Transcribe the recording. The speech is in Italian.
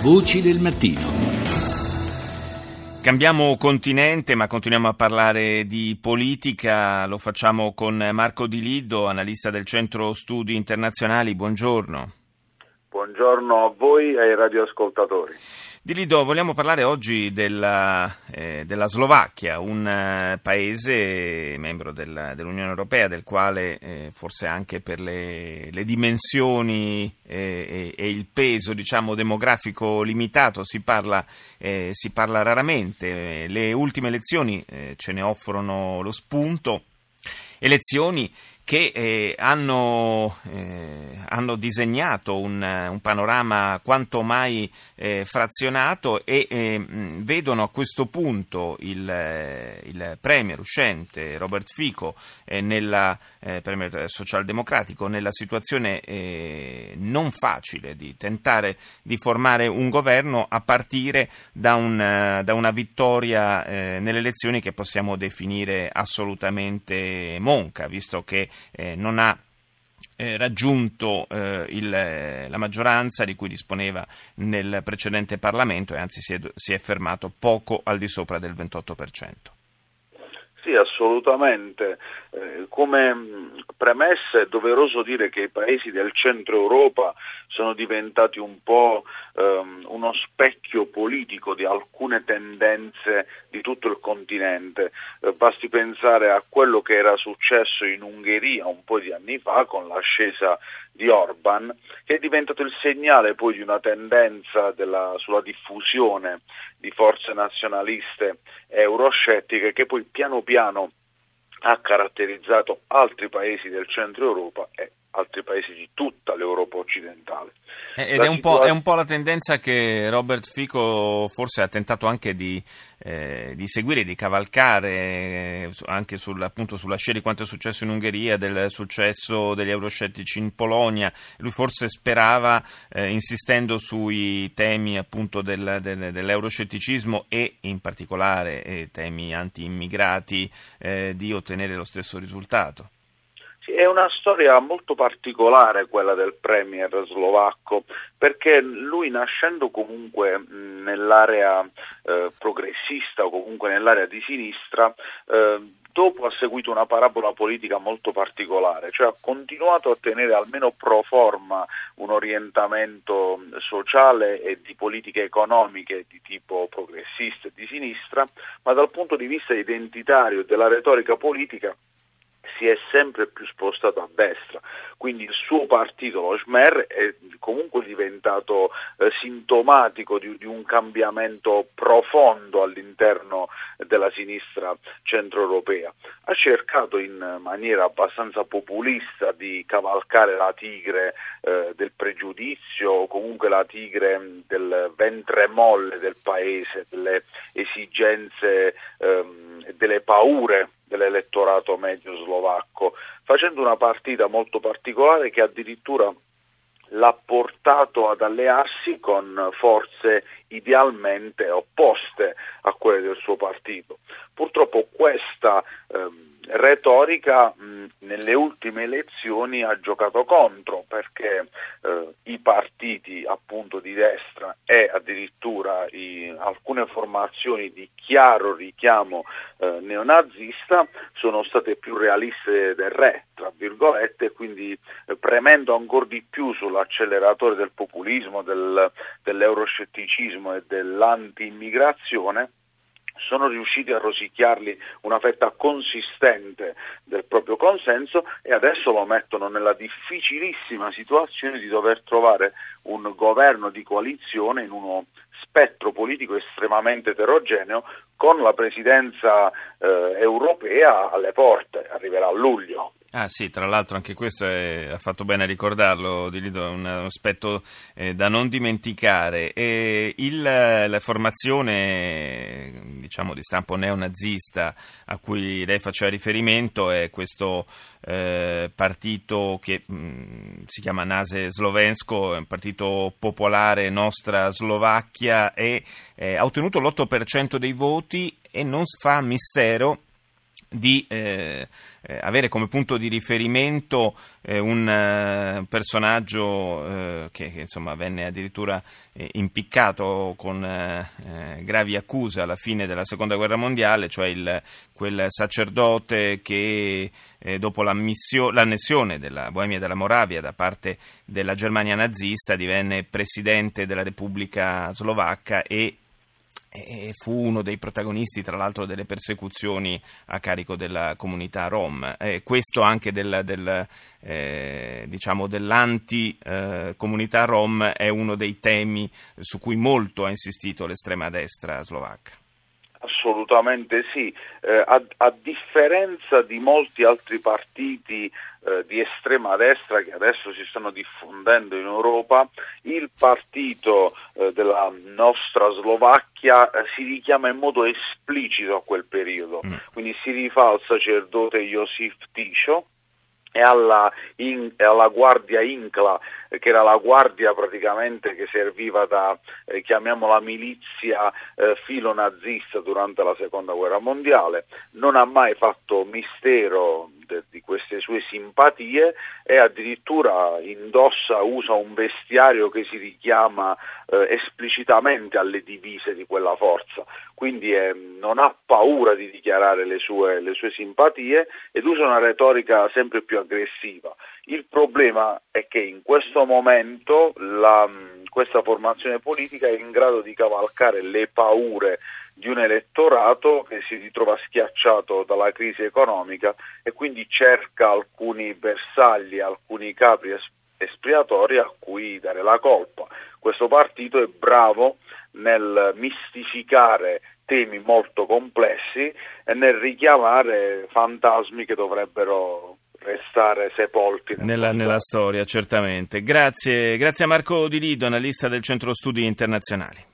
Voci del mattino. Cambiamo continente, ma continuiamo a parlare di politica. Lo facciamo con Marco Di Liddo, analista del Centro Studi Internazionali. Buongiorno. Buongiorno a voi e ai radioascoltatori. Di Lido, vogliamo parlare oggi della, eh, della Slovacchia, un uh, paese membro del, dell'Unione Europea, del quale eh, forse anche per le, le dimensioni eh, e, il peso diciamo, demografico limitato si parla, eh, si parla raramente. Le ultime elezioni eh, ce ne offrono lo spunto. Elezioni che eh, hanno, eh, hanno, disegnato un, un, panorama quanto mai eh, frazionato e eh, vedono a questo punto il, eh, il premier uscente Robert Fico, eh, nella, premier socialdemocratico, nella situazione non facile di tentare di formare un governo a partire da, un, da una vittoria nelle elezioni che possiamo definire assolutamente monca, visto che eh, non ha eh, raggiunto eh, il, la maggioranza di cui disponeva nel precedente Parlamento e anzi si è, si è fermato poco al di sopra del 28%. Sì, assolutamente. Eh, come premessa è doveroso dire che i paesi del centro Europa sono diventati un po' ehm, uno specchio politico di alcune tendenze di tutto il continente. Eh, basti pensare a quello che era successo in Ungheria un po' di anni fa con l'ascesa di Orban, che è diventato il segnale poi di una tendenza della, sulla diffusione di forze nazionaliste euroscettiche che poi piano piano ha caratterizzato altri paesi del centro Europa e altri paesi di tutta l'Europa occidentale. Eh, ed è un, situa- è un, po', la tendenza che Robert Fico forse ha tentato anche di, eh, di seguire, di cavalcare eh, anche sul, appunto, sulla scia di quanto è successo in Ungheria, del successo degli euroscettici in Polonia. Lui forse sperava, eh, insistendo sui temi appunto del, del, dell'euroscetticismo e in particolare eh, temi anti-immigrati, eh, di ottenere lo stesso risultato. È una storia molto particolare quella del premier slovacco, perché lui nascendo comunque nell'area eh, progressista o comunque nell'area di sinistra, eh, dopo ha seguito una parabola politica molto particolare, cioè ha continuato a tenere almeno pro forma un orientamento sociale e di politiche economiche di tipo progressista e di sinistra, ma dal punto di vista identitario della retorica politica si è sempre più spostato a destra, quindi il suo partito, lo Schmer, è comunque diventato eh, sintomatico di, di, un cambiamento profondo all'interno della sinistra centroeuropea. Ha cercato in maniera abbastanza populista di cavalcare la tigre eh, del pregiudizio o comunque la tigre del ventre molle del paese, delle esigenze ehm, delle paure dell'elettorato medio slovacco, facendo una partita molto particolare che addirittura l'ha portato ad allearsi con forze idealmente opposte a quelle del suo partito. Purtroppo questa ehm, retorica mh, nelle ultime elezioni ha giocato contro perché eh, i partiti appunto di destra e addirittura i, alcune formazioni di chiaro richiamo eh, neonazista sono state più realiste del re, tra virgolette, quindi eh, premendo ancora di più sull'acceleratore del populismo, del, dell'euroscetticismo e dell'anti-immigrazione sono riusciti a rosicchiargli una fetta consistente del proprio consenso e adesso lo mettono nella difficilissima situazione di dover trovare un governo di coalizione in uno spettro politico estremamente eterogeneo con la presidenza eh, europea alle porte, arriverà a luglio. Ah sì, tra l'altro anche questo è, ha fatto bene a ricordarlo, di Lido, è un aspetto eh, da non dimenticare. Il, la formazione diciamo, di stampo neonazista a cui lei faceva riferimento è questo eh, partito che mh, mm, si chiama Nase Slovensko, è un partito popolare Nostra Slovacchia e eh, ha ottenuto l'8% dei voti e non fa mistero di eh, eh, avere come punto di riferimento eh, un eh, personaggio eh, che, che, insomma venne addirittura eh, impiccato con gravi accuse alla fine della seconda guerra mondiale, cioè il, quel sacerdote che dopo l'annessione della Boemia e della Moravia da parte della Germania nazista divenne presidente della Repubblica Slovacca e e fu uno dei protagonisti, tra l'altro, delle persecuzioni a carico della comunità rom. Eh, questo anche del, del, eh, diciamo dell'anti-comunità rom è uno dei temi su cui molto ha insistito l'estrema destra slovacca. Assolutamente sì, eh, a, a, differenza di molti altri partiti eh, di estrema destra che adesso si stanno diffondendo in Europa, il partito eh, della nostra Slovacchia eh, si richiama in modo esplicito a quel periodo, mm. quindi si rifà al sacerdote Josif Tisho e alla, in, alla, guardia Incla, che era la guardia praticamente che serviva da, eh, chiamiamola milizia eh, filo nazista durante la seconda guerra mondiale, non ha mai fatto mistero de, di queste sue simpatie e addirittura indossa, usa un vestiario che si richiama eh, esplicitamente alle divise di quella forza, quindi eh, non ha paura di dichiarare le sue, le sue simpatie ed usa una retorica sempre più aggressiva. Il problema è che in questo momento la, questa formazione politica è in grado di cavalcare le paure di un elettorato che si ritrova schiacciato dalla crisi economica e quindi cerca alcuni bersagli, alcuni capri espiatori a cui dare la colpa. Questo partito è bravo nel mistificare temi molto complessi e nel richiamare fantasmi che dovrebbero restare sepolti nella, nella storia, certamente. Grazie, grazie a Marco Di Lido, analista del Centro Studi Internazionali.